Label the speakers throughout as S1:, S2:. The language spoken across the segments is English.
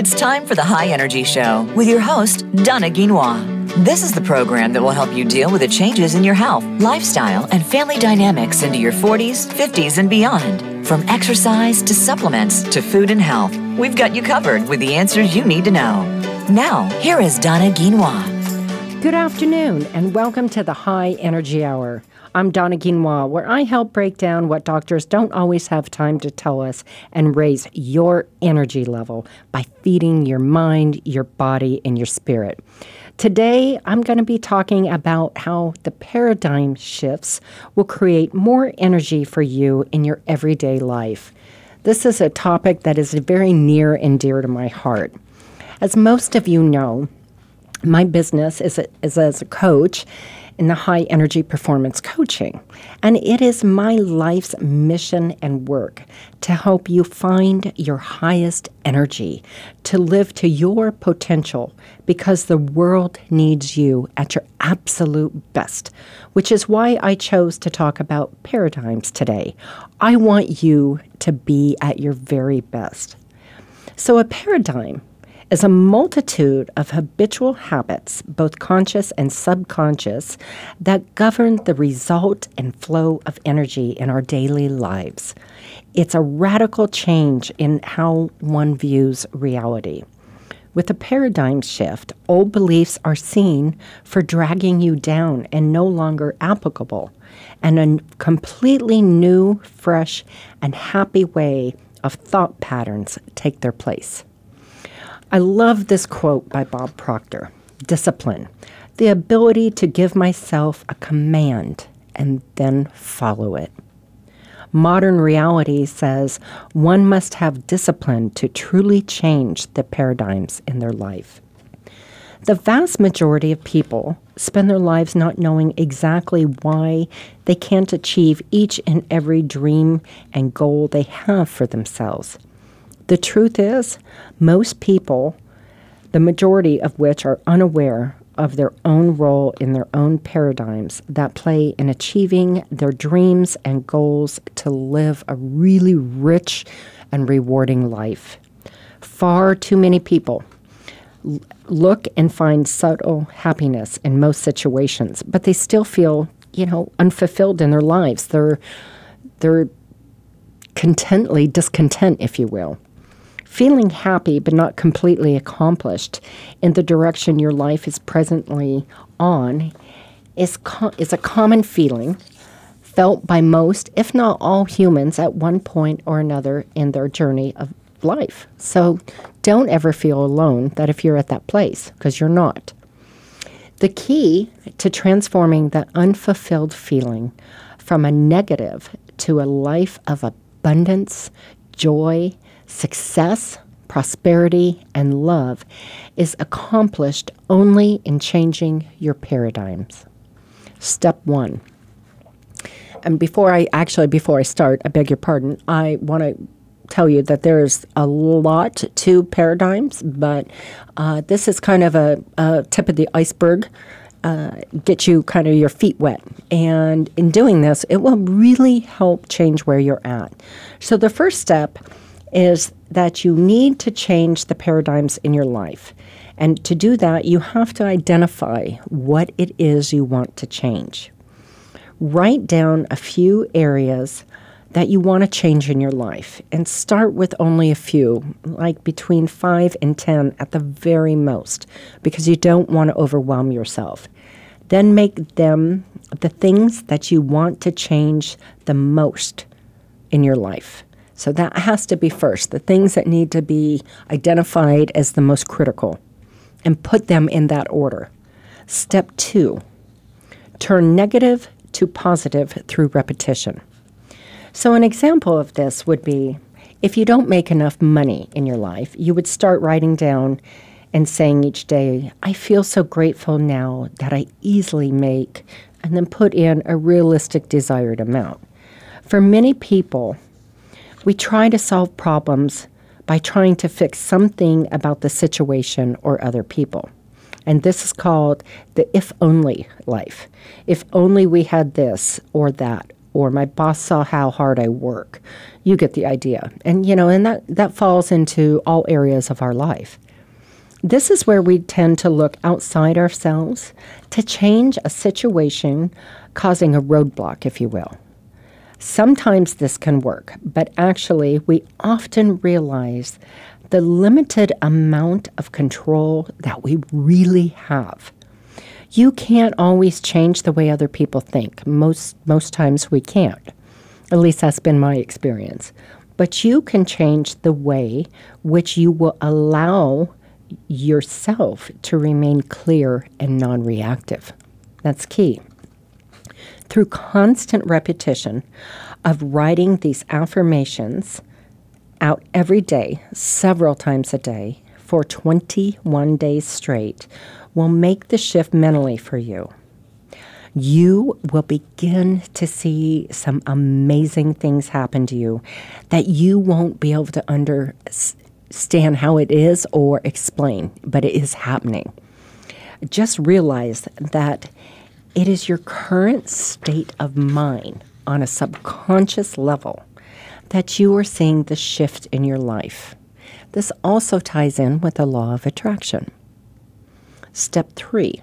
S1: It's time for the High Energy Show with your host, Donna Guinouard. This is the program that will help you deal with the changes in your health, lifestyle, and family dynamics into your 40s, 50s, and beyond. From exercise to supplements to food and health, we've got you covered with the answers you need to know. Now, here is Donna Guinouard.
S2: Good afternoon, and welcome to the High Energy Hour. I'm Donna Guinouard, where I help break down what doctors don't always have time to tell us and raise your energy level by feeding your mind, your body, and your spirit. Today, I'm going to be talking about how the paradigm shifts will create more energy for you in your everyday life. This is a topic that is very near and dear to my heart. As most of you know, my business is, a, is as a coach in the high energy performance coaching. And it is my life's mission and work to help you find your highest energy, to live to your potential, because the world needs you at your absolute best, which is why I chose to talk about paradigms today. I want you to be at your very best. So, a paradigm is a multitude of habitual habits, both conscious and subconscious, that govern the result and flow of energy in our daily lives. It's a radical change in how one views reality. With a paradigm shift, old beliefs are seen for dragging you down and no longer applicable, and a completely new, fresh, and happy way of thought patterns take their place. I love this quote by Bob Proctor discipline, the ability to give myself a command and then follow it. Modern reality says one must have discipline to truly change the paradigms in their life. The vast majority of people spend their lives not knowing exactly why they can't achieve each and every dream and goal they have for themselves. The truth is, most people, the majority of which are unaware of their own role in their own paradigms that play in achieving their dreams and goals to live a really rich and rewarding life. Far too many people look and find subtle happiness in most situations, but they still feel, you know, unfulfilled in their lives. They're they're contently discontent, if you will. Feeling happy but not completely accomplished in the direction your life is presently on is, co- is a common feeling felt by most, if not all humans, at one point or another in their journey of life. So don't ever feel alone that if you're at that place, because you're not. The key to transforming that unfulfilled feeling from a negative to a life of abundance, joy, Success, prosperity, and love is accomplished only in changing your paradigms. Step one. And before I actually, before I start, I beg your pardon, I want to tell you that there's a lot to paradigms, but uh, this is kind of a, a, tip of the iceberg. Uh, get you kind of your feet wet. And in doing this, it will really help change where you're at. So, the first step is that you need to change the paradigms in your life. And to do that, you have to identify what it is you want to change. Write down a few areas that you want to change in your life and start with only a few, like between five and 10 at the very most, because you don't want to overwhelm yourself. Then make them the things that you want to change the most in your life. So that has to be first, the things that need to be identified as the most critical, and put them in that order. Step two, turn negative to positive through repetition. So, an example of this would be if you don't make enough money in your life, you would start writing down and saying each day, I feel so grateful now that I easily make, and then put in a realistic desired amount. For many people, we try to solve problems by trying to fix something about the situation or other people. And this is called the if only life. If only we had this or that or my boss saw how hard I work. You get the idea. And you know, and that that falls into all areas of our life. This is where we tend to look outside ourselves to change a situation causing a roadblock, if you will. Sometimes this can work, but actually, we often realize the limited amount of control that we really have. You can't always change the way other people think. Most most times we can't. At least that's been my experience. But you can change the way which you will allow yourself to remain clear and non-reactive. That's key through constant repetition of writing these affirmations out every day, several times a day, for 21 days straight, will make the shift mentally for you. You will begin to see some amazing things happen to you that you won't be able to understand how it is or explain, but it is happening. Just realize that it is your current state of mind on a subconscious level that you are seeing the shift in your life. This also ties in with the law of attraction. Step three.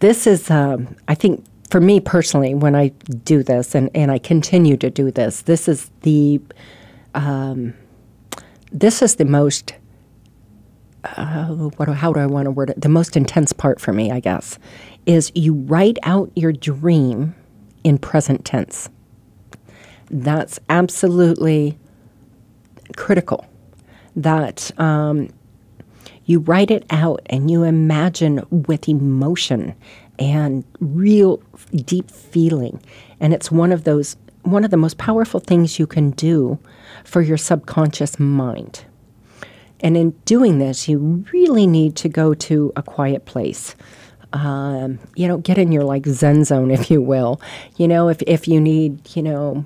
S2: This is, um, I think, for me personally, when I do this and, and I continue to do this, this is the um, this is the most uh, what, how do I want to word it? The most intense part for me, I guess, is you write out your dream in present tense. That's absolutely critical. That um, you write it out and you imagine with emotion and real deep feeling. And it's one of those, one of the most powerful things you can do for your subconscious mind. And in doing this, you really need to go to a quiet place. Um, you know, get in your like Zen zone, if you will. You know, if, if you need, you know,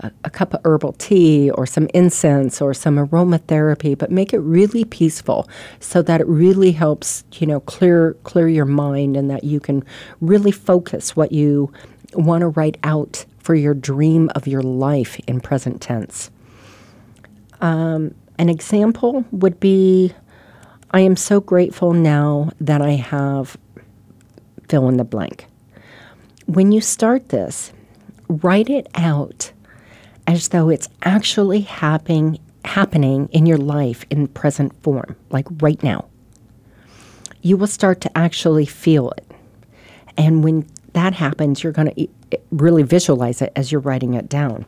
S2: a, a cup of herbal tea or some incense or some aromatherapy, but make it really peaceful so that it really helps, you know, clear clear your mind and that you can really focus what you want to write out for your dream of your life in present tense. Um, an example would be I am so grateful now that I have fill in the blank. When you start this, write it out as though it's actually happening happening in your life in present form, like right now. You will start to actually feel it. And when that happens, you're going to really visualize it as you're writing it down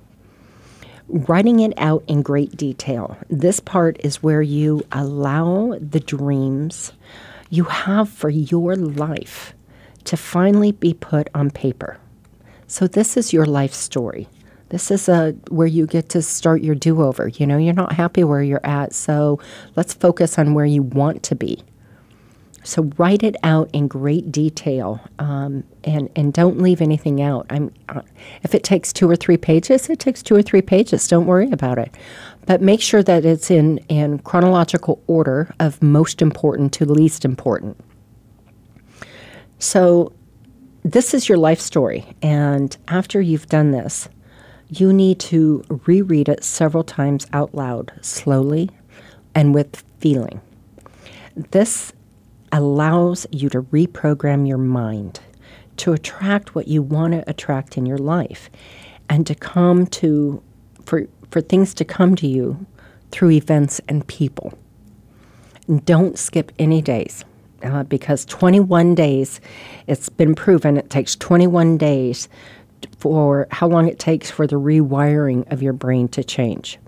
S2: writing it out in great detail. This part is where you allow the dreams you have for your life to finally be put on paper. So this is your life story. This is a where you get to start your do-over. You know, you're not happy where you're at, so let's focus on where you want to be. So write it out in great detail, um, and and don't leave anything out. I'm, uh, if it takes two or three pages, it takes two or three pages. Don't worry about it, but make sure that it's in in chronological order of most important to least important. So, this is your life story, and after you've done this, you need to reread it several times out loud, slowly, and with feeling. This allows you to reprogram your mind to attract what you want to attract in your life and to come to for for things to come to you through events and people. And don't skip any days uh, because 21 days, it's been proven it takes 21 days for how long it takes for the rewiring of your brain to change.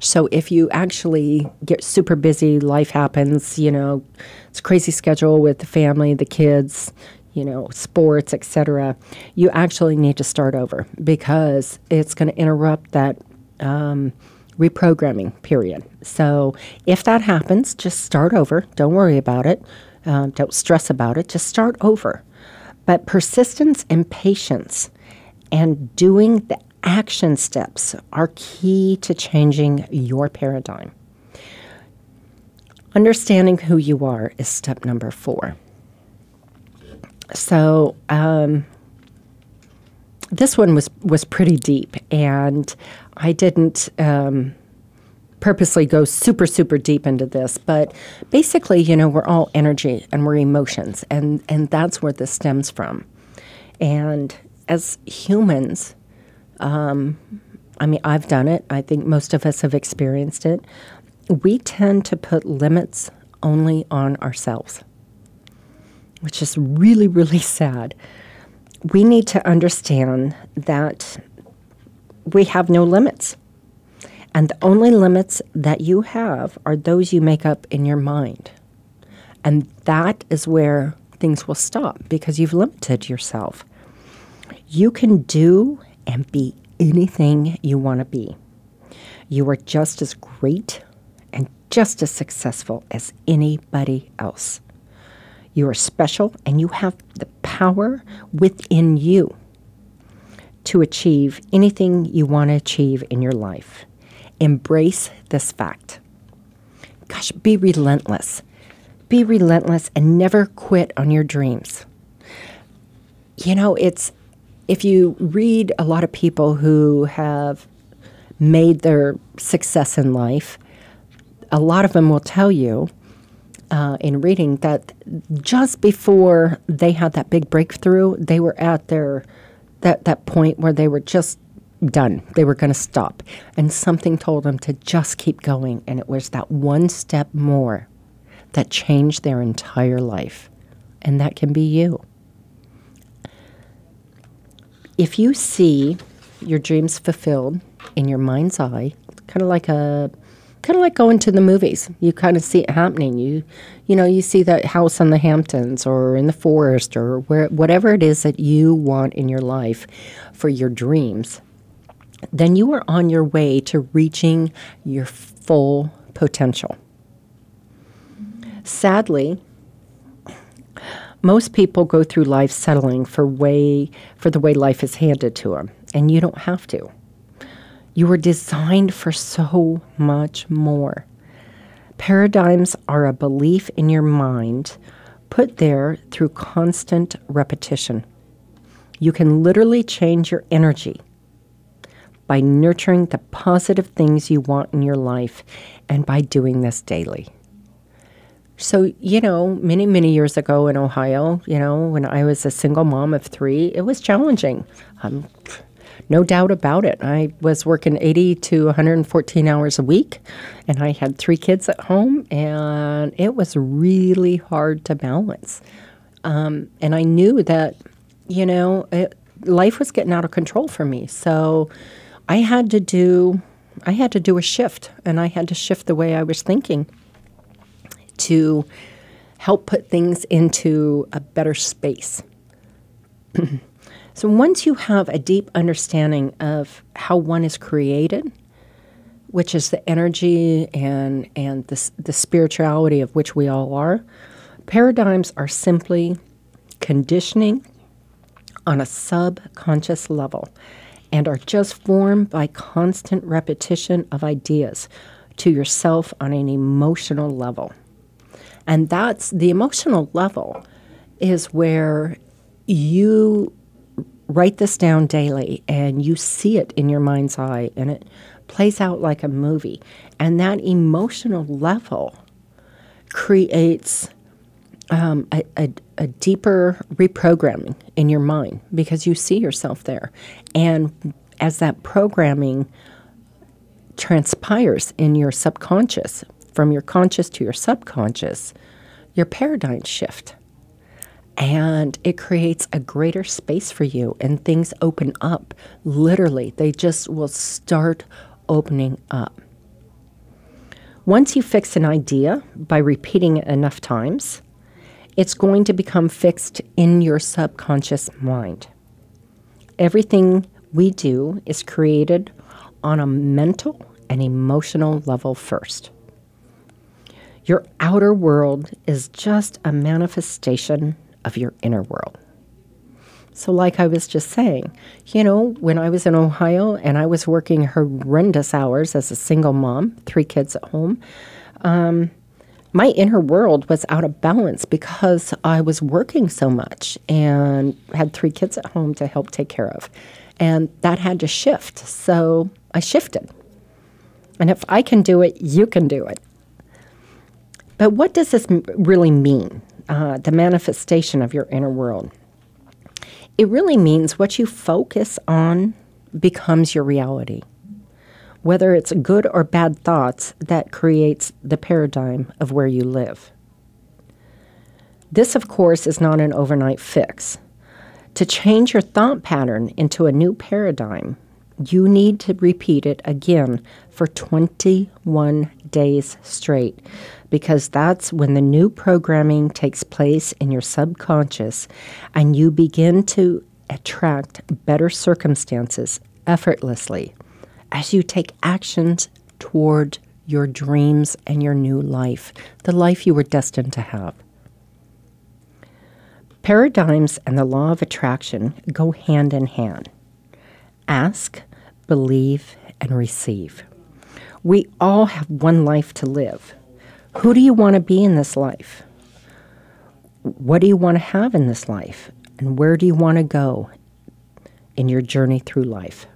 S2: So if you actually get super busy, life happens, you know, it's a crazy schedule with the family, the kids, you know, sports, etc. You actually need to start over because it's going to interrupt that um, reprogramming period. So if that happens, just start over. Don't worry about it. Um, don't stress about it. Just start over. But persistence and patience and doing the action steps are key to changing your paradigm. Understanding who you are is step number four. So, um, this one was was pretty deep, and I didn't. Um, purposely go super super deep into this but basically you know we're all energy and we're emotions and and that's where this stems from and as humans um, i mean i've done it i think most of us have experienced it we tend to put limits only on ourselves which is really really sad we need to understand that we have no limits and the only limits that you have are those you make up in your mind. And that is where things will stop because you've limited yourself. You can do and be anything you want to be. You are just as great and just as successful as anybody else. You are special and you have the power within you to achieve anything you want to achieve in your life. Embrace this fact. Gosh, be relentless. Be relentless and never quit on your dreams. You know, it's if you read a lot of people who have made their success in life, a lot of them will tell you uh, in reading that just before they had that big breakthrough, they were at their that that point where they were just done. They were going to stop. And something told them to just keep going. And it was that one step more that changed their entire life. And that can be you. If you see your dreams fulfilled in your mind's eye, kind of like a kind of like going to the movies. You kind of see it happening. You, you know, you see that house on the Hamptons or in the forest or where whatever it is that you want in your life for your dreams then you are on your way to reaching your full potential. Sadly, most people go through life settling for way for the way life is handed to them, and you don't have to. You were designed for so much more. Paradigms are a belief in your mind put there through constant repetition. You can literally change your energy by nurturing the positive things you want in your life and by doing this daily. So, you know, many, many years ago in Ohio, you know, when I was a single mom of three, it was challenging. Um, no doubt about it. I was working 80 to 114 hours a week, and I had three kids at home, and it was really hard to balance. Um, and I knew that, you know, it, life was getting out of control for me. So, I had to do I had to do a shift and I had to shift the way I was thinking to help put things into a better space. so once you have a deep understanding of how one is created, which is the energy and and the, the spirituality of which we all are, paradigms are simply conditioning on a subconscious level and are just formed by constant repetition of ideas to yourself on an emotional level. And that's the emotional level is where you write this down daily and you see it in your mind's eye and it plays out like a movie. And that emotional level creates um, a, a, a, deeper reprogramming in your mind because you see yourself there. And as that programming transpires in your subconscious, from your conscious to your subconscious, your paradigm shift. And it creates a greater space for you, and things open up. Literally, they just will start opening up. Once you fix an idea by repeating it enough times, it's going to become fixed in your subconscious mind. Everything we do is created on a mental and emotional level first. Your outer world is just a manifestation of your inner world. So, like I was just saying, you know, when I was in Ohio and I was working horrendous hours as a single mom, three kids at home, um, my inner world was out of balance because I was working so much and had three kids at home to help take care of. And that had to shift. So I shifted. And if I can do it, you can do it. But what does this really mean? Uh, the manifestation of your inner world. It really means what you focus on becomes your reality. Whether it's good or bad thoughts, that creates the paradigm of where you live. This, of course, is not an overnight fix. To change your thought pattern into a new paradigm, you need to repeat it again for 21 days straight because that's when the new programming takes place in your subconscious and you begin to attract better circumstances effortlessly as you take actions toward your dreams and your new life, the life you were destined to have. Paradigms and the law of attraction go hand in hand. Ask, believe, and receive. We all have one life to live. Who do you want to be in this life? What do you want to have in this life? And where do you want to go in your journey through life?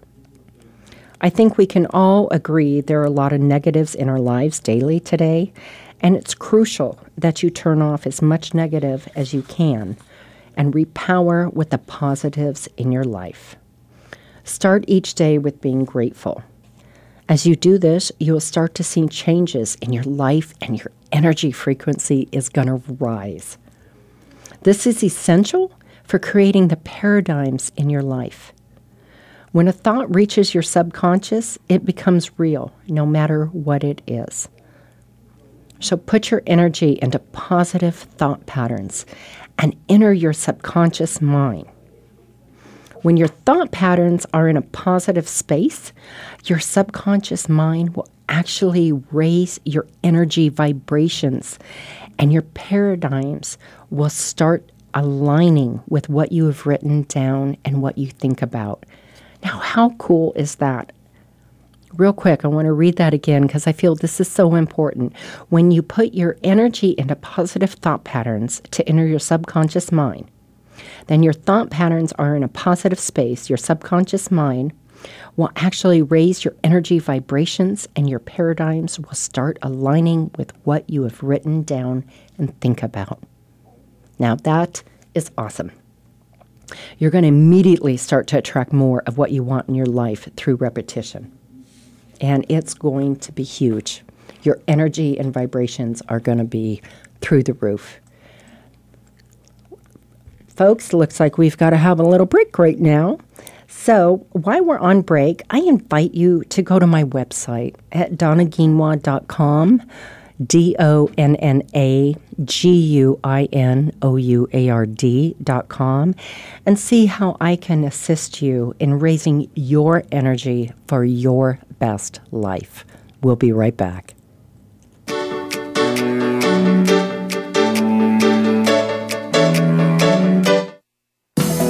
S2: I think we can all agree there are a lot of negatives in our lives daily today, and it's crucial that you turn off as much negative as you can and repower with the positives in your life. Start each day with being grateful. As you do this, you'll start to see changes in your life and your energy frequency is going to rise. This is essential for creating the paradigms in your life. When a thought reaches your subconscious, it becomes real, no matter what it is. So put your energy into positive thought patterns and enter your subconscious mind. When your thought patterns are in a positive space, your subconscious mind will actually raise your energy vibrations and your paradigms will start aligning with what you have written down and what you think about. Now, how cool is that? Real quick, I want to read that again because I feel this is so important. When you put your energy into positive thought patterns to enter your subconscious mind, then your thought patterns are in a positive space. Your subconscious mind will actually raise your energy vibrations and your paradigms will start aligning with what you have written down and think about. Now, that is awesome. You're going to immediately start to attract more of what you want in your life through repetition. And it's going to be huge. Your energy and vibrations are going to be through the roof. Folks, looks like we've got to have a little break right now. So, while we're on break, I invite you to go to my website at donnaguinouard.com, D O N N A G U I N O U A R D.com, and see how I can assist you in raising your energy for your best life. We'll be right back.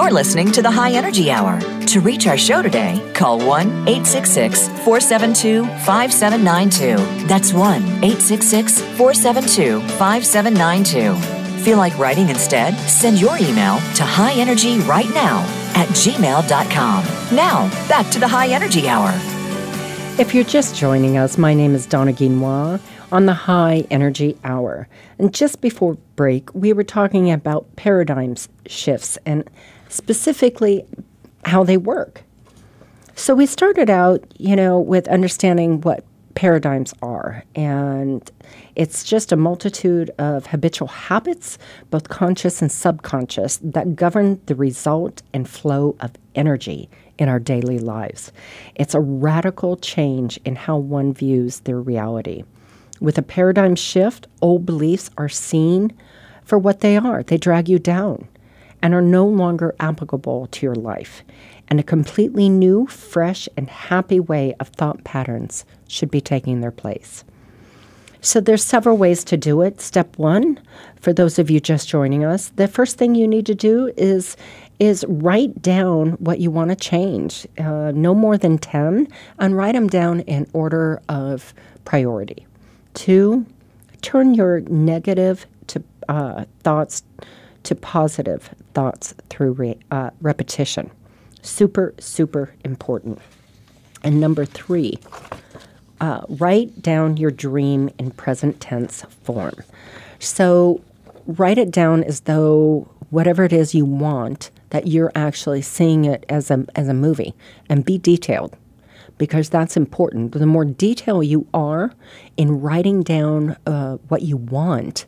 S1: You're listening to the High Energy Hour. To reach our show today, call 1 866 472 5792. That's 1 866 472 5792. Feel like writing instead? Send your email to highenergyrightnow at gmail.com. Now, back to the High Energy Hour.
S2: If you're just joining us, my name is Donna Guinouard on the High Energy Hour. And just before break, we were talking about paradigms shifts and specifically how they work. So we started out, you know, with understanding what paradigms are. And it's just a multitude of habitual habits, both conscious and subconscious, that govern the result and flow of energy in our daily lives. It's a radical change in how one views their reality. With a paradigm shift, old beliefs are seen for what they are. They drag you down and are no longer applicable to your life. And a completely new, fresh, and happy way of thought patterns should be taking their place. So there's several ways to do it. Step one, for those of you just joining us, the first thing you need to do is is write down what you want to change, uh, no more than ten, and write them down in order of priority. Two, turn your negative to uh, thoughts to positive thoughts through re- uh, repetition. Super, super important. And number three, uh, write down your dream in present tense form. So write it down as though whatever it is you want, that you're actually seeing it as a, as a movie and be detailed because that's important. The more detail you are in writing down uh, what you want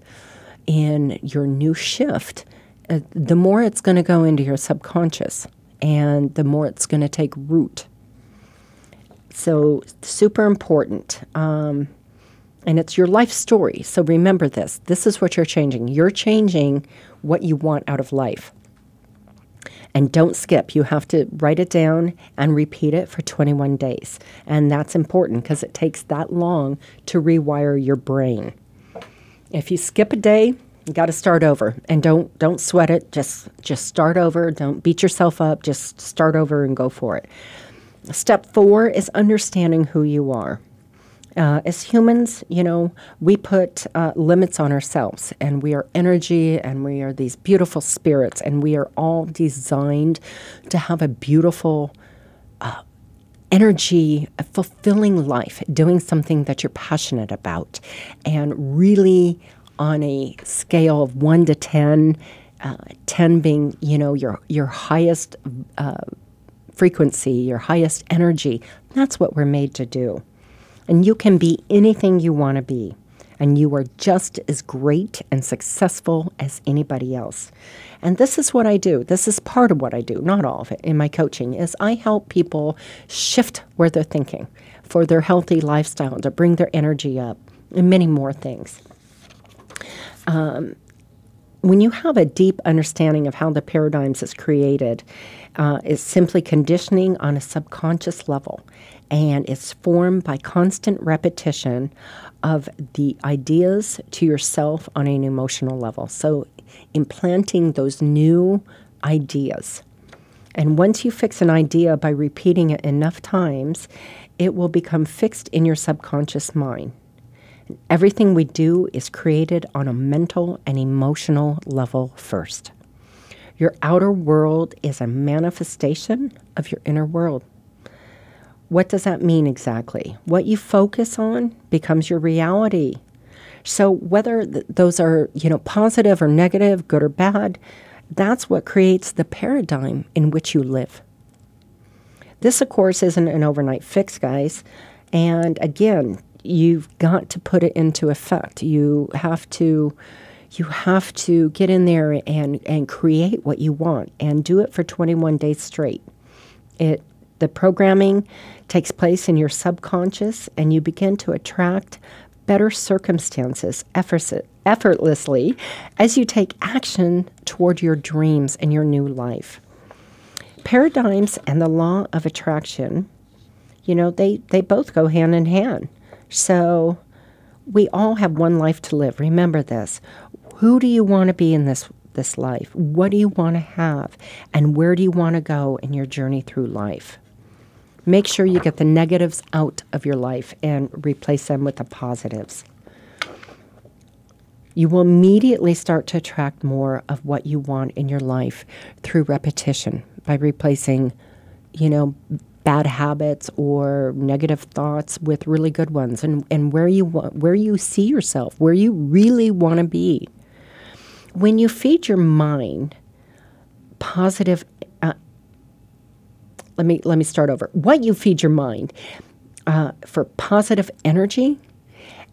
S2: in your new shift, uh, the more it's going to go into your subconscious and the more it's going to take root. So, super important. Um, and it's your life story. So, remember this this is what you're changing. You're changing what you want out of life. And don't skip. You have to write it down and repeat it for 21 days. And that's important because it takes that long to rewire your brain. If you skip a day, you got to start over. And don't don't sweat it. Just just start over. Don't beat yourself up. Just start over and go for it. Step four is understanding who you are. Uh, as humans you know we put uh, limits on ourselves and we are energy and we are these beautiful spirits and we are all designed to have a beautiful uh, energy, a fulfilling life, doing something that you're passionate about, and really on a scale of one to 10, uh, 10 being, you know, your, your highest uh, frequency, your highest energy, that's what we're made to do. And you can be anything you want to be. And you are just as great and successful as anybody else. And this is what I do. This is part of what I do, not all of it in my coaching, is I help people shift where they're thinking for their healthy lifestyle, to bring their energy up, and many more things. Um, when you have a deep understanding of how the paradigms is created, uh, it's simply conditioning on a subconscious level, and it's formed by constant repetition of the ideas to yourself on an emotional level. So, implanting those new ideas. And once you fix an idea by repeating it enough times, it will become fixed in your subconscious mind. Everything we do is created on a mental and emotional level first. Your outer world is a manifestation of your inner world. What does that mean exactly? What you focus on becomes your reality. So whether th- those are, you know, positive or negative, good or bad, that's what creates the paradigm in which you live. This, of course, isn't an overnight fix, guys. And again, you've got to put it into effect. You have to you have to get in there and, and create what you want and do it for 21 days straight. It the programming takes place in your subconscious and you begin to attract better circumstances effortlessly as you take action toward your dreams and your new life. Paradigms and the law of attraction, you know, they, they both go hand in hand. So we all have one life to live. Remember this. Who do you want to be in this this life? What do you want to have? And where do you want to go in your journey through life? Make sure you get the negatives out of your life and replace them with the positives. You will immediately start to attract more of what you want in your life through repetition by replacing, you know, bad habits or negative thoughts with really good ones and, and where you want, where you see yourself, where you really want to be. When you feed your mind positive let me let me start over. What you feed your mind uh, for positive energy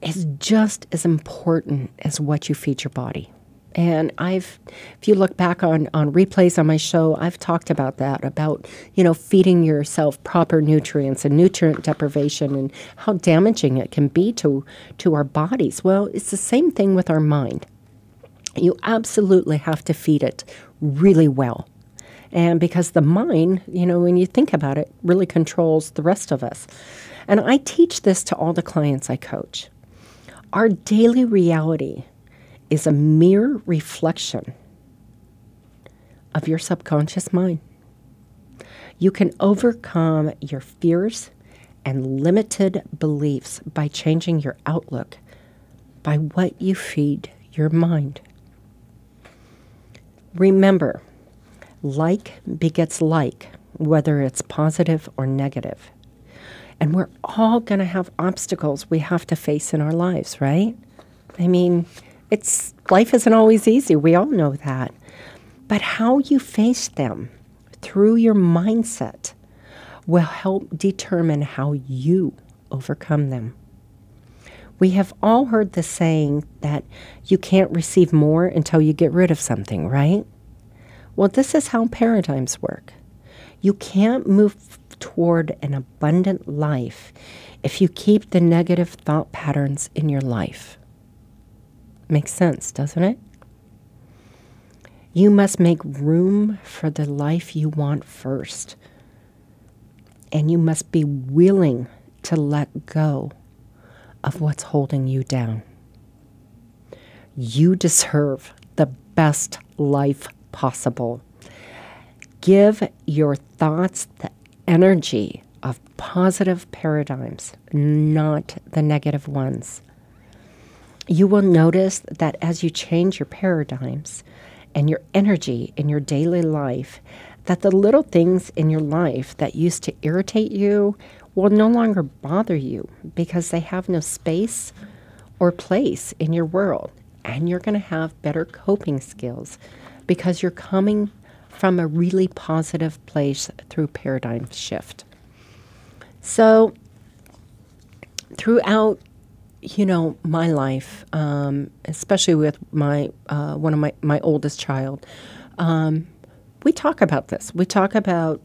S2: is just as important as what you feed your body. And I've, if you look back on, on replays on my show, I've talked about that, about, you know, feeding yourself proper nutrients and nutrient deprivation and how damaging it can be to, to our bodies. Well, it's the same thing with our mind. You absolutely have to feed it really well. And because the mind, you know, when you think about it, really controls the rest of us. And I teach this to all the clients I coach. Our daily reality is a mere reflection of your subconscious mind. You can overcome your fears and limited beliefs by changing your outlook by what you feed your mind. Remember, like begets like, whether it's positive or negative. And we're all going to have obstacles we have to face in our lives, right? I mean, it's life isn't always easy. We all know that. But how you face them through your mindset will help determine how you overcome them. We have all heard the saying that you can't receive more until you get rid of something, right? Well, this is how paradigms work. You can't move toward an abundant life if you keep the negative thought patterns in your life. Makes sense, doesn't it? You must make room for the life you want first. And you must be willing to let go of what's holding you down. You deserve the best life possible. Give your thoughts the energy of positive paradigms, not the negative ones you will notice that as you change your paradigms and your energy in your daily life, that the little things in your life that used to irritate you will no longer bother you because they have no space or place in your world. And you're going to have better coping skills because you're coming from a really positive place through paradigm shift. So, throughout you know, my life, um, especially with my uh, one of my my oldest child, um, we talk about this. We talk about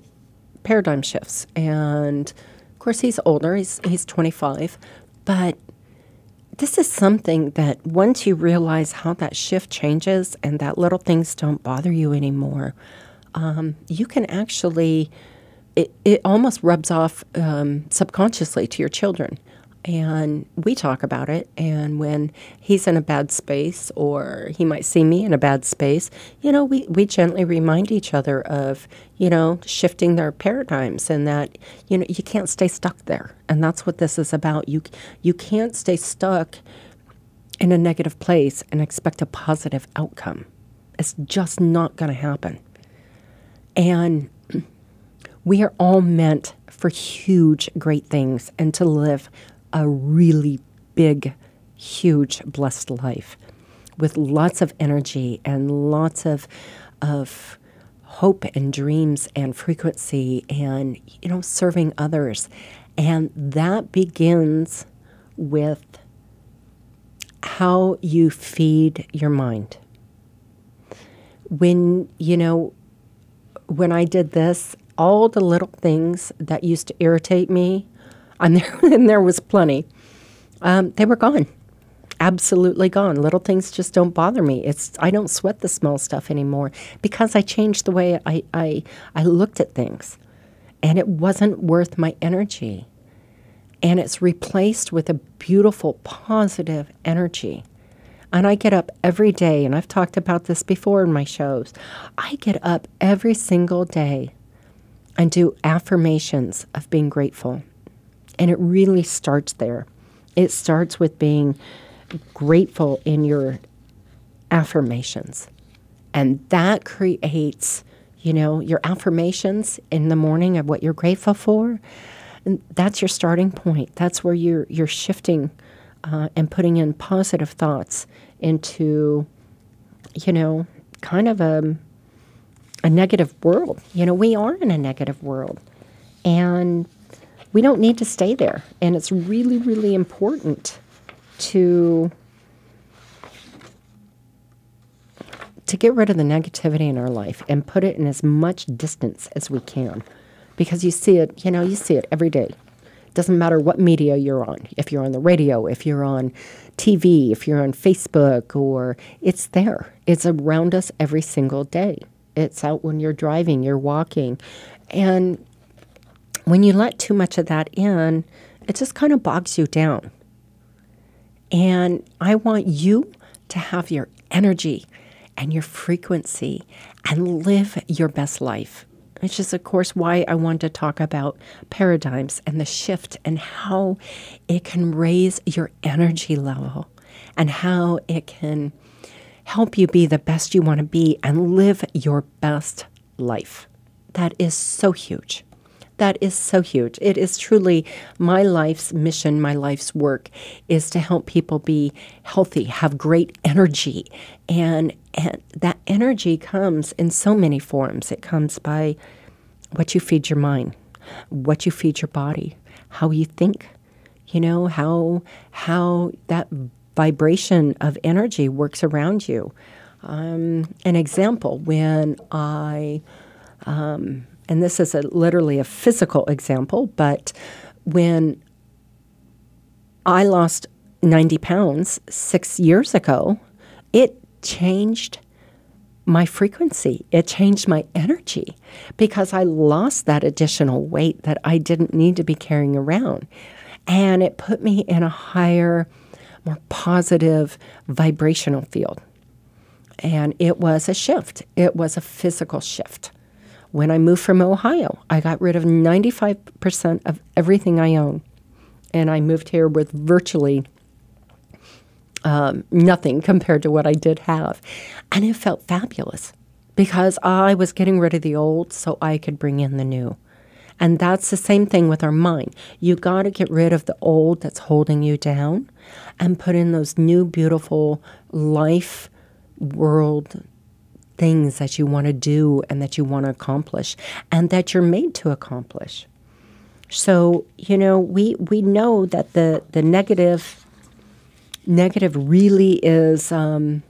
S2: paradigm shifts, and of course, he's older. He's he's 25, but this is something that once you realize how that shift changes and that little things don't bother you anymore, um, you can actually. It, it almost rubs off um, subconsciously to your children and we talk about it. And when he's in a bad space, or he might see me in a bad space, you know, we, we gently remind each other of, you know, shifting their paradigms and that, you know, you can't stay stuck there. And that's what this is about. You, you can't stay stuck in a negative place and expect a positive outcome. It's just not going to happen. And we are all meant for huge, great things and to live a really big, huge, blessed life with lots of energy and lots of, of hope and dreams and frequency and, you know, serving others. And that begins with how you feed your mind. When, you know, when I did this, all the little things that used to irritate me, and there, and there was plenty, um, they were gone. Absolutely gone. Little things just don't bother me. It's I don't sweat the small stuff anymore because I changed the way I, I, I looked at things. And it wasn't worth my energy. And it's replaced with a beautiful, positive energy. And I get up every day, and I've talked about this before in my shows. I get up every single day and do affirmations of being grateful. And it really starts there. It starts with being grateful in your affirmations. And that creates, you know, your affirmations in the morning of what you're grateful for. And that's your starting point. That's where you're you're shifting uh, and putting in positive thoughts into, you know, kind of a a negative world. You know, we are in a negative world, and we don't need to stay there. And it's really, really important to to get rid of the negativity in our life and put it in as much distance as we can. Because you see it you know you see it every day. Doesn't matter what media you're on if you're on the radio if you're on tv if you're on facebook or it's there. It's around us every single day. It's out when you're driving you're walking. And when you let too much of that in it just kind of bogs you down and I want you to have your energy and your frequency and live your best life. Which is, of course, why I want to talk about paradigms and the shift and how it can raise your energy level and how it can help you be the best you want to be and live your best life. That is so huge. That is so huge. It is truly my life's mission, my life's work is to help people be healthy, have great energy. And, and that energy comes in so many forms. It comes by what you feed your mind, what you feed your body, how you think, you know, how how that vibration of energy works around you. Um, an example when I um, and this is a, literally a physical example, but when I lost 90 pounds six years ago, it changed my frequency. It changed my energy because I lost that additional weight that I didn't need to be carrying around. And it put me in a higher, more positive vibrational field. And it was a shift, it was a physical shift. When I moved from Ohio, I got rid of 95% of everything I own. And I moved here with virtually um, nothing compared to what I did have. And it felt fabulous because I was getting rid of the old so I could bring in the new. And that's the same thing with our mind. You got to get rid of the old that's holding you down and put in those new, beautiful life world things that you want to do and that you want to accomplish and that you're made to accomplish. So, you know, we, we know that the, the negative negative really is um,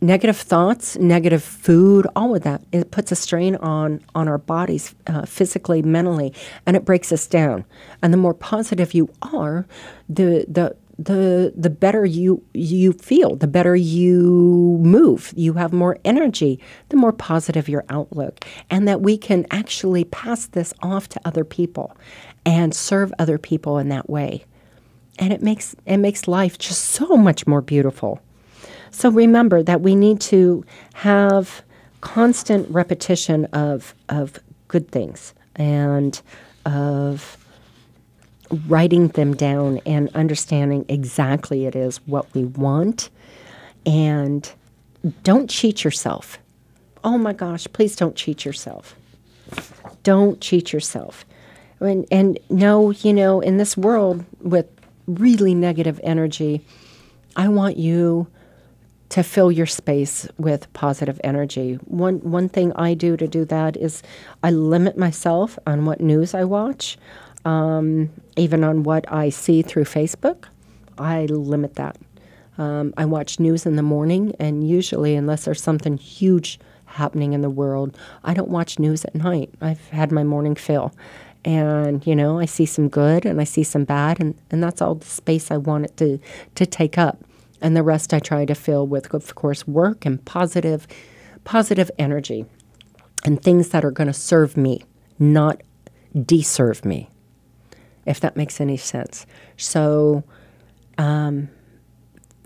S2: negative thoughts, negative food, all of that. It puts a strain on on our bodies uh, physically, mentally, and it breaks us down. And the more positive you are, the the the the better you you feel, the better you move. You have more energy, the more positive your outlook, and that we can actually pass this off to other people and serve other people in that way. And it makes it makes life just so much more beautiful. So remember that we need to have constant repetition of of good things and of writing them down and understanding exactly it is what we want and don't cheat yourself. Oh my gosh, please don't cheat yourself. Don't cheat yourself. And, and no, you know, in this world with really negative energy, I want you to fill your space with positive energy. One one thing I do to do that is I limit myself on what news I watch, um, even on what I see through Facebook. I limit that. Um, I watch news in the morning, and usually, unless there's something huge happening in the world, I don't watch news at night. I've had my morning fill. And, you know, I see some good and I see some bad, and, and that's all the space I want it to, to take up and the rest I try to fill with, of course, work and positive, positive energy, and things that are going to serve me, not deserve me, if that makes any sense. So, um,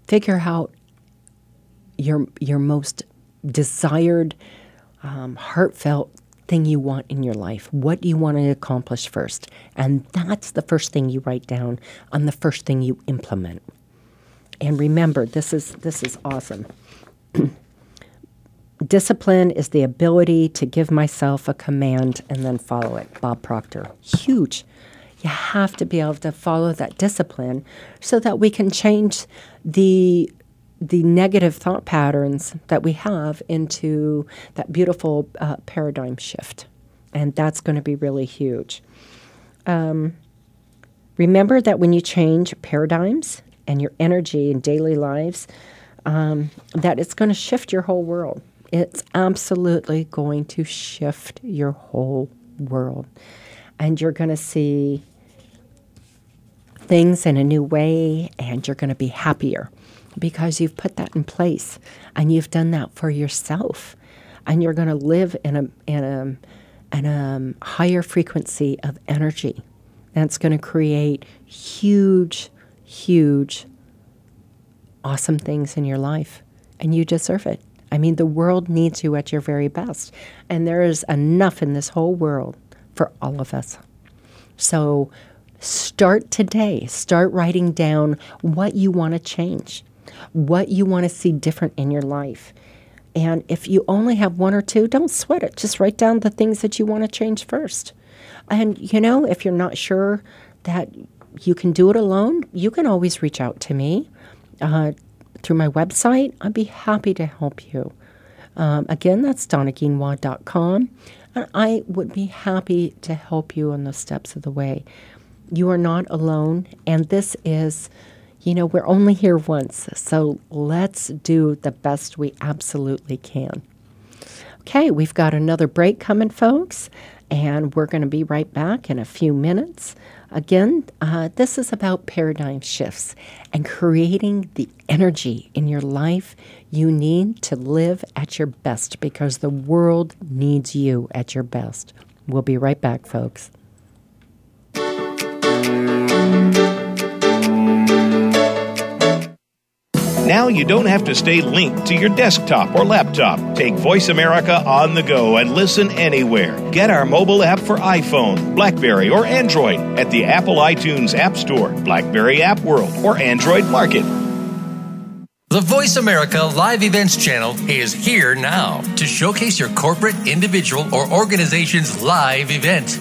S2: figure out your your most desired, um, heartfelt thing you want in your life. What do you want to accomplish first? And that's the first thing you write down on the first thing you implement. And remember, this is this is awesome. Discipline is the ability to give myself a command and then follow it. Bob Proctor. Huge. You have to be able to follow that discipline so that we can change the the negative thought patterns that we have into that beautiful uh, paradigm shift. And that's going to be really huge. Um, remember that when you change paradigms, and your energy in daily lives, um, that it's going to shift your whole world. It's absolutely going to shift your whole world. And you're going to see things in a new way, and you're going to be happier because you've put that in place and you've done that for yourself. And you're going to live in a, in a, in a um, higher frequency of energy. That's going to create huge huge, awesome things in your life, and you deserve it. I mean, the world needs you at your very best, and there is enough in this whole world for all of us. So start today. Start writing down what you want to change, what you want to see different in your life. And if you only have one or two, don't sweat it. Just write down the things that you want to change first. And, you know, if you're not sure that you can do it alone, you can always reach out to me uh, through my website. I'd be happy to help you. Um, again, that's donnaguinouard.com. And I would be happy to help you on the steps of the way. You are not alone. And this is, you know, we're only here once. So let's do the best we absolutely can. Okay, we've got another break coming, folks. And we're going to be right back in a few minutes. Again, uh, this is about paradigm shifts and creating the energy in your life you need to live at your best because the world needs you at your best. We'll be right back, folks.
S3: Now you don't have to stay linked to your desktop or laptop. Take Voice America on the go and listen anywhere. Get our mobile app for iPhone, Blackberry, or Android at the Apple iTunes App Store, Blackberry App World, or Android Market.
S4: The Voice America Live Events channel is here now to showcase your corporate, individual, or organization's live event.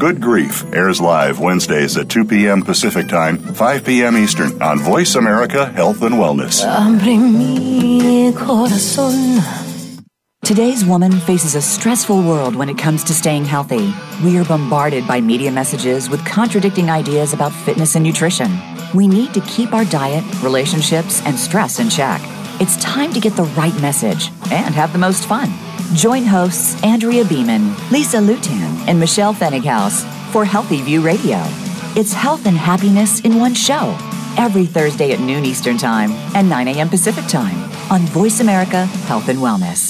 S5: Good Grief airs live Wednesdays at 2 p.m. Pacific Time, 5 p.m. Eastern on Voice America Health and Wellness.
S1: Today's woman faces a stressful world when it comes to staying healthy. We are bombarded by media messages with contradicting ideas about fitness and nutrition. We need to keep our diet, relationships, and stress in check. It's time to get the right message and have the most fun. Join hosts Andrea Beeman, Lisa Lutan, and Michelle Fennighaus for Healthy View Radio. It's health and happiness in one show every Thursday at noon Eastern Time and 9 a.m. Pacific Time on Voice America Health and Wellness.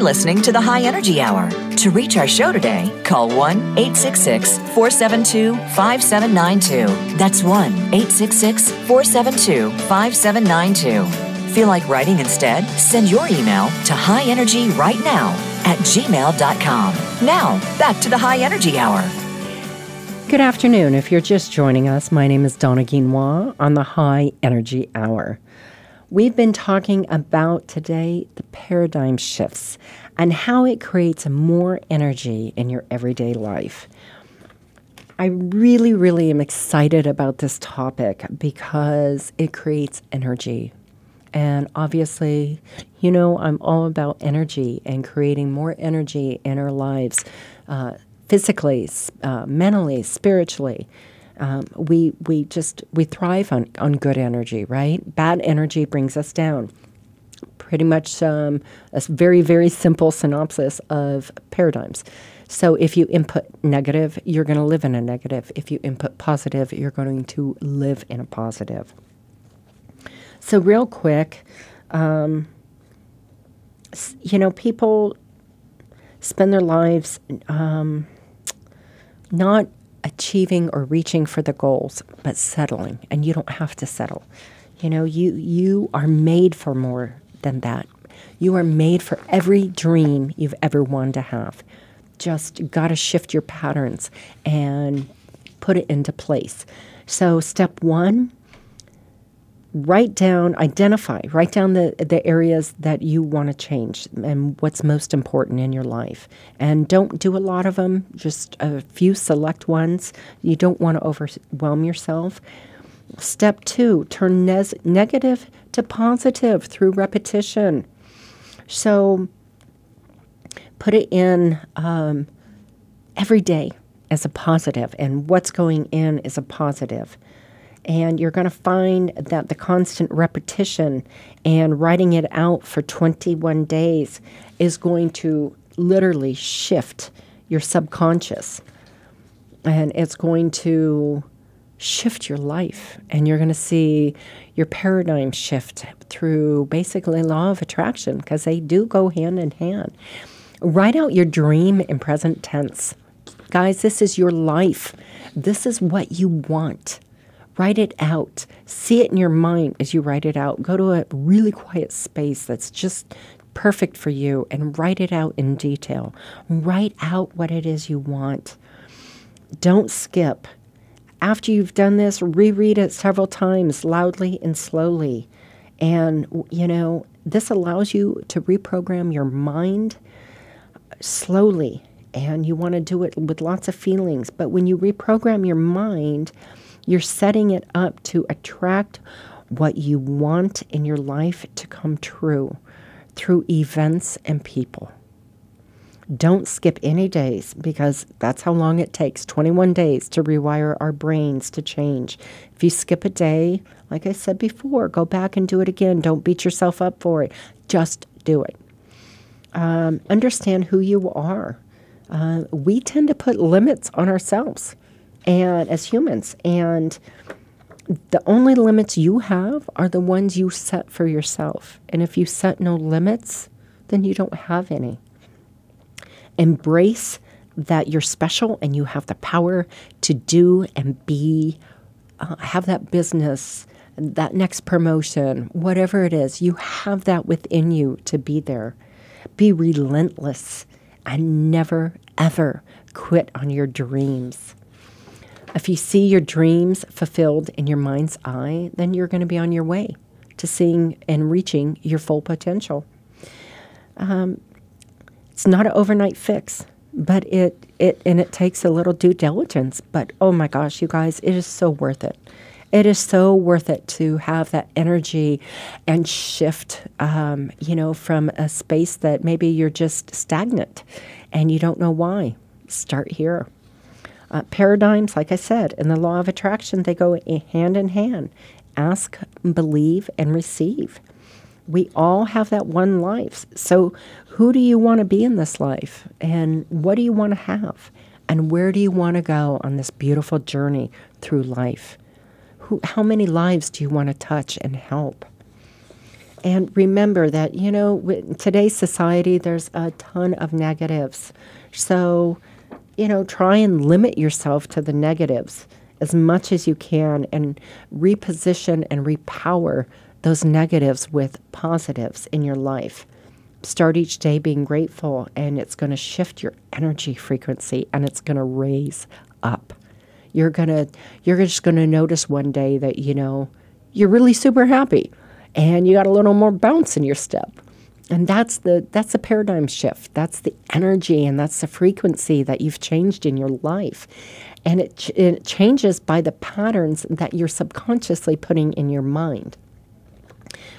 S1: You're listening to the High Energy Hour. To reach our show today, call 1 866 472 5792. That's 1 866 472 5792. Feel like writing instead? Send your email to highenergyrightnow at gmail.com. Now, back to the High Energy Hour.
S2: Good afternoon. If you're just joining us, my name is Donna Guinouard on the High Energy Hour. We've been talking about today the paradigm shifts and how it creates more energy in your everyday life. I really, really am excited about this topic because it creates energy. And obviously, you know, I'm all about energy and creating more energy in our lives, uh, physically, uh, mentally, spiritually um, we we just we thrive on on good energy, right? Bad energy brings us down. Pretty much um, a very very simple synopsis of paradigms. So if you input negative, you're going to live in a negative. If you input positive, you're going to live in a positive. So real quick, um, you know, people spend their lives um, not achieving or reaching for the goals, but settling. And you don't have to settle. You know, you you are made for more than that. You are made for every dream you've ever wanted to have. Just got to shift your patterns and put it into place. So, step one write down, identify, write down the, the areas that you want to change and what's most important in your life. And don't do a lot of them, just a few select ones. You don't want to overwhelm yourself. Step two, turn ne- negative to positive through repetition. So put it in um, every day as a positive, and what's going in is a positive. And you're going to find that the constant repetition and writing it out for 21 days is going to literally shift your subconscious. And it's going to shift your life. And you're going to see your paradigm shift through basically law of attraction because they do go hand in hand. Write out your dream in present tense. Guys, this is your life. This is what you want. Write it out. See it in your mind as you write it out. Go to a really quiet space that's just perfect for you and write it out in detail. Write out what it is you want. Don't skip. After you've done this, reread it several times loudly and slowly. And, you know, this allows you to reprogram your mind slowly. And you want to do it with lots of feelings. But when you reprogram your mind, you're setting it up to attract what you want in your life to come true through events and people. Don't skip any days because that's how long it takes 21 days to rewire our brains to change. If you skip a day, like I said before, go back and do it again. Don't beat yourself up for it. Just do it. Um, understand who you are. Uh, we tend to put limits on ourselves and as humans and the only limits you have are the ones you set for yourself. And if you set no limits, then you don't have any. Embrace that you're special and you have the power to do and be, uh, have that business, that next promotion, whatever it is, you have that within you to be there. Be relentless and never, ever quit on your dreams. If you see your dreams fulfilled in your mind's eye, then you're going to be on your way to seeing and reaching your full potential. Um, it's not an overnight fix, but it, it and it takes a little due diligence. But oh my gosh, you guys, it is so worth it. It is so worth it to have that energy and shift, um, you know, from a space that maybe you're just stagnant and you don't know why. Start here. Uh, paradigms, like I said, in the law of attraction, they go hand in hand. Ask, believe, and receive. We all have that one life. So, who do you want to be in this life? And what do you want to have? And where do you want to go on this beautiful journey through life? Who, how many lives do you want to touch and help? And remember that, you know, today's society, there's a ton of negatives. So, you know, try and limit yourself to the negatives as much as you can and reposition and repower those negatives with positives in your life. Start each day being grateful, and it's going to shift your energy frequency and it's going to raise up. You're gonna, you're just going to notice one day that you know you're really super happy, and you got a little more bounce in your step and that's the that's the paradigm shift. That's the energy and that's the frequency that you've changed in your life. And it, ch- it changes by the patterns that you're subconsciously putting in your mind.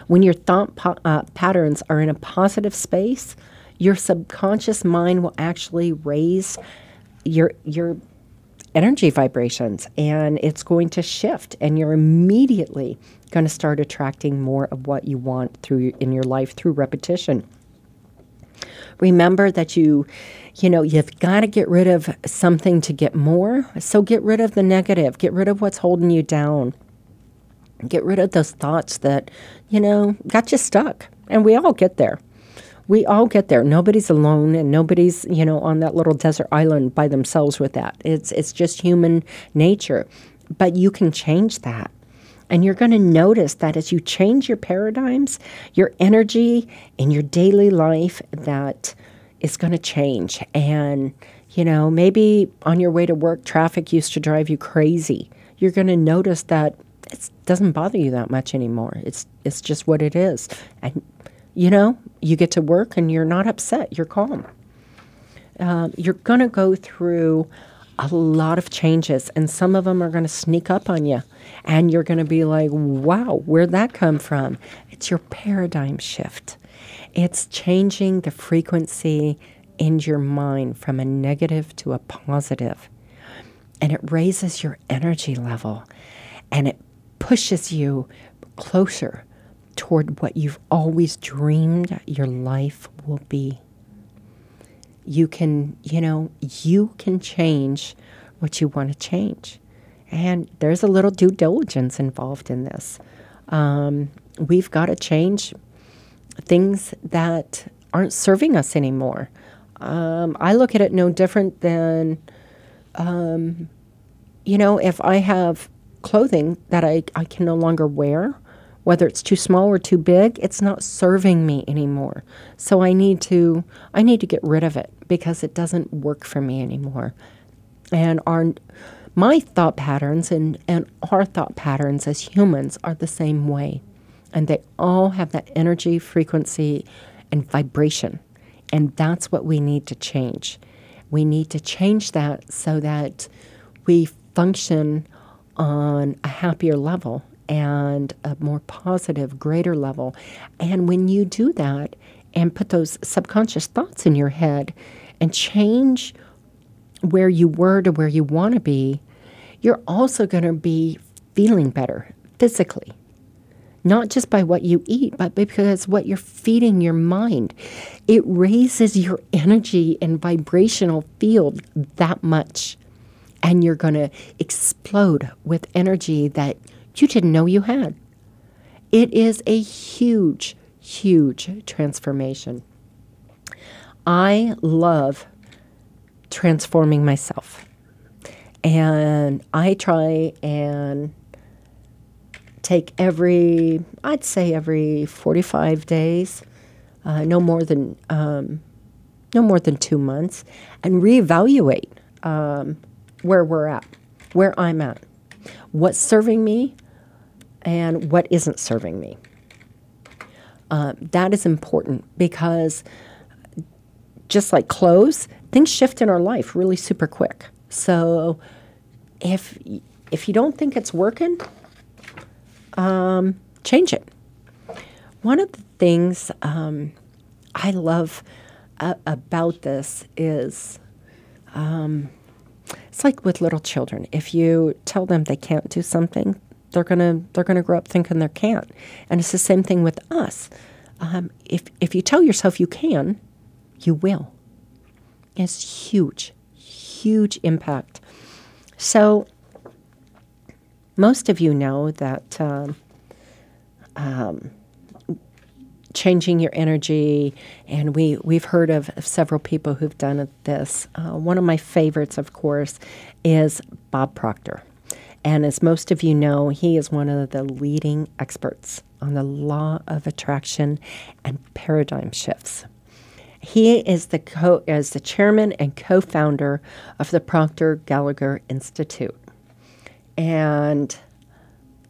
S2: When your thought po- uh, patterns are in a positive space your subconscious mind will actually raise your your energy vibrations and it's going to shift and you're immediately going to start attracting more of what you want through in your life through repetition. Remember that you you know, you've got to get rid of something to get more. So get rid of the negative, get rid of what's holding you down. Get rid of those thoughts that, you know, got you stuck. And we all get there. We all get there. Nobody's alone and nobody's, you know, on that little desert island by themselves with that. It's it's just human nature. But you can change that. And you're going to notice that as you change your paradigms, your energy in your daily life that is going to change. And, you know, maybe on your way to work, traffic used to drive you crazy. You're going to notice that it doesn't bother you that much anymore. It's it's just what it is. And you know, you get to work and you're not upset. You're calm. Um, you're going to go through a lot of changes, and some of them are going to sneak up on you. And you're going to be like, wow, where'd that come from? It's your paradigm shift. It's changing the frequency in your mind from a negative to a positive. And it raises your energy level and it pushes you closer toward what you've always dreamed your life will be. You can, you know, you can change what you want to change. And there's a little due diligence involved in this. Um, we've got to change things that aren't serving us anymore. Um, I look at it no different than, um, you know, if I have clothing that I, I can no longer wear, whether it's too small or too big, it's not serving me anymore. So I need to I need to get rid of it because it doesn't work for me anymore. And our my thought patterns and, and our thought patterns as humans are the same way. And they all have that energy, frequency, and vibration. And that's what we need to change. We need to change that so that we function on a happier level and a more positive, greater level. And when you do that and put those subconscious thoughts in your head and change where you were to where you want to be, you're also going to be feeling better physically. Not just by what you eat, but because what you're feeding your mind. It raises your energy and vibrational field that much. And you're going to explode with energy that you didn't know you had. It is a huge, huge transformation. I love transforming myself. And I try and take every, I'd say every 45 days, uh, no more than um, no more than two months, and reevaluate um, where we're at, where I'm at, what's serving me, and what isn't serving me. Uh, that is important because just like clothes, things shift in our life really super quick. So if if you don't think it's working, um, change it. One of the things um, I love about this is um, it's like with little children. If you tell them they can't do something, they're gonna they're gonna grow up thinking they can't. And it's the same thing with us. Um, if if you tell yourself you can, you will. It's huge, huge impact. So most of you know that um, um, changing your energy, and we we've heard of, of several people who've done this. Uh, one of my favorites, of course, is Bob Proctor. And as most of you know, he is one of the leading experts on the law of attraction and paradigm shifts. He is the co- is the chairman and co-founder of the Proctor Gallagher Institute. And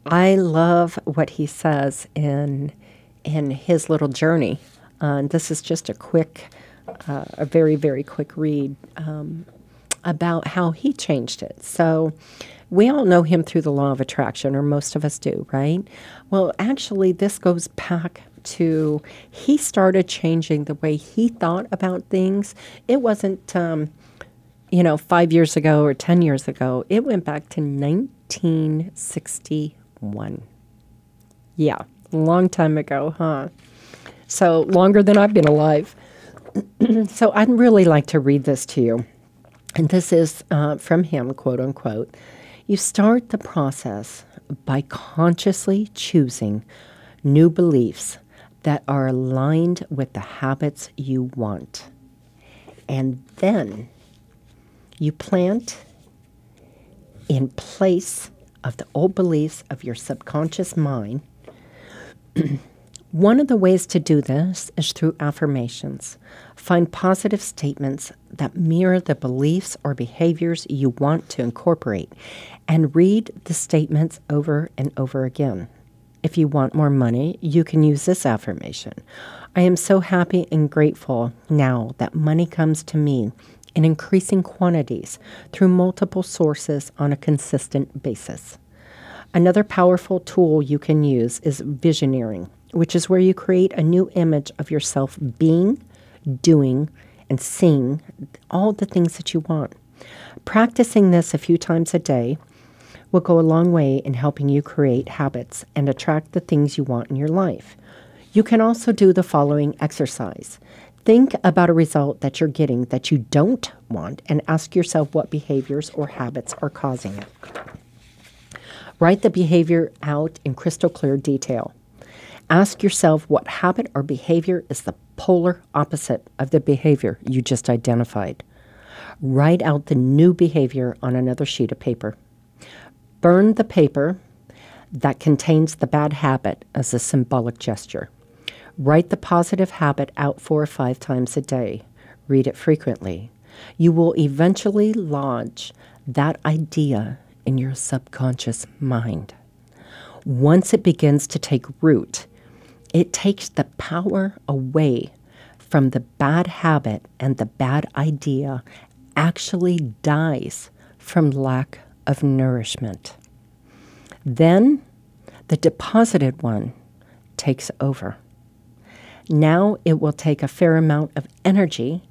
S2: I love what he says in in his little journey. Uh, and this is just a quick, uh, a very very quick read um, about how he changed it. So. We all know him through the law of attraction, or most of us do, right? Well, actually, this goes back to he started changing the way he thought about things. It wasn't, um, you know, five years ago or 10 years ago. It went back to 1961. Yeah, long time ago, huh? So longer than I've been alive. so I'd really like to read this to you. And this is uh, from him, quote unquote. You start the process by consciously choosing new beliefs that are aligned with the habits you want. And then you plant in place of the old beliefs of your subconscious mind. One of the ways to do this is through affirmations. Find positive statements that mirror the beliefs or behaviors you want to incorporate and read the statements over and over again. If you want more money, you can use this affirmation I am so happy and grateful now that money comes to me in increasing quantities through multiple sources on a consistent basis. Another powerful tool you can use is visioneering, which is where you create a new image of yourself being, doing, and seeing all the things that you want. Practicing this a few times a day will go a long way in helping you create habits and attract the things you want in your life. You can also do the following exercise. Think about a result that you're getting that you don't want and ask yourself what behaviors or habits are causing it. Write the behavior out in crystal clear detail. Ask yourself what habit or behavior is the polar opposite of the behavior you just identified. Write out the new behavior on another sheet of paper. Burn the paper that contains the bad habit as a symbolic gesture. Write the positive habit out four or five times a day. Read it frequently. You will eventually lodge that idea in your subconscious mind. Once it begins to take root, it takes the power away from the bad habit, and the bad idea actually dies from lack of nourishment. Then the deposited one takes over. Now it will take a fair amount of energy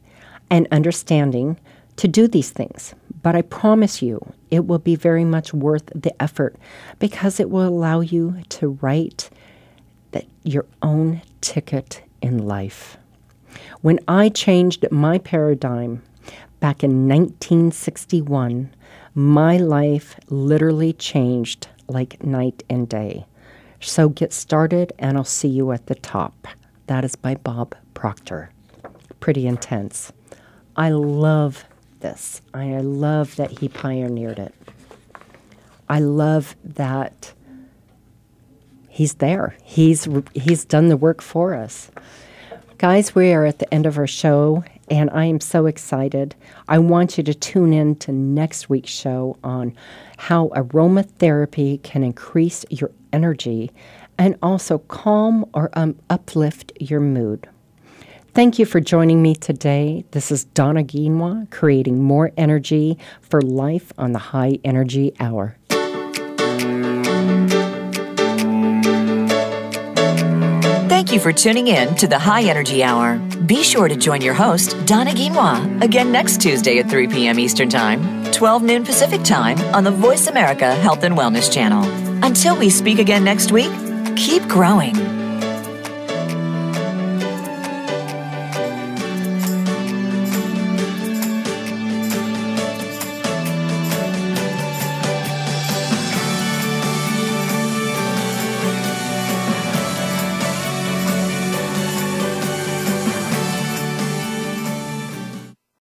S2: and understanding to do these things, but I promise you it will be very much worth the effort because it will allow you to write your own ticket in life. When I changed my paradigm back in 1961, my life literally changed like night and day. So get started, and I'll see you at the top. That is by Bob Proctor. Pretty intense. I love this. I love that he pioneered it. I love that he's there. He's he's done the work for us. Guys, we are at the end of our show and I am so excited. I want you to tune in to next week's show on how aromatherapy can increase your energy and also calm or um, uplift your mood. Thank you for joining me today. This is Donna Guinouard, creating more energy for life on the High Energy Hour.
S1: Thank you for tuning in to the High Energy Hour. Be sure to join your host, Donna Guinouard, again next Tuesday at 3 p.m. Eastern Time, 12 noon Pacific Time on the Voice America Health and Wellness Channel. Until we speak again next week, keep growing.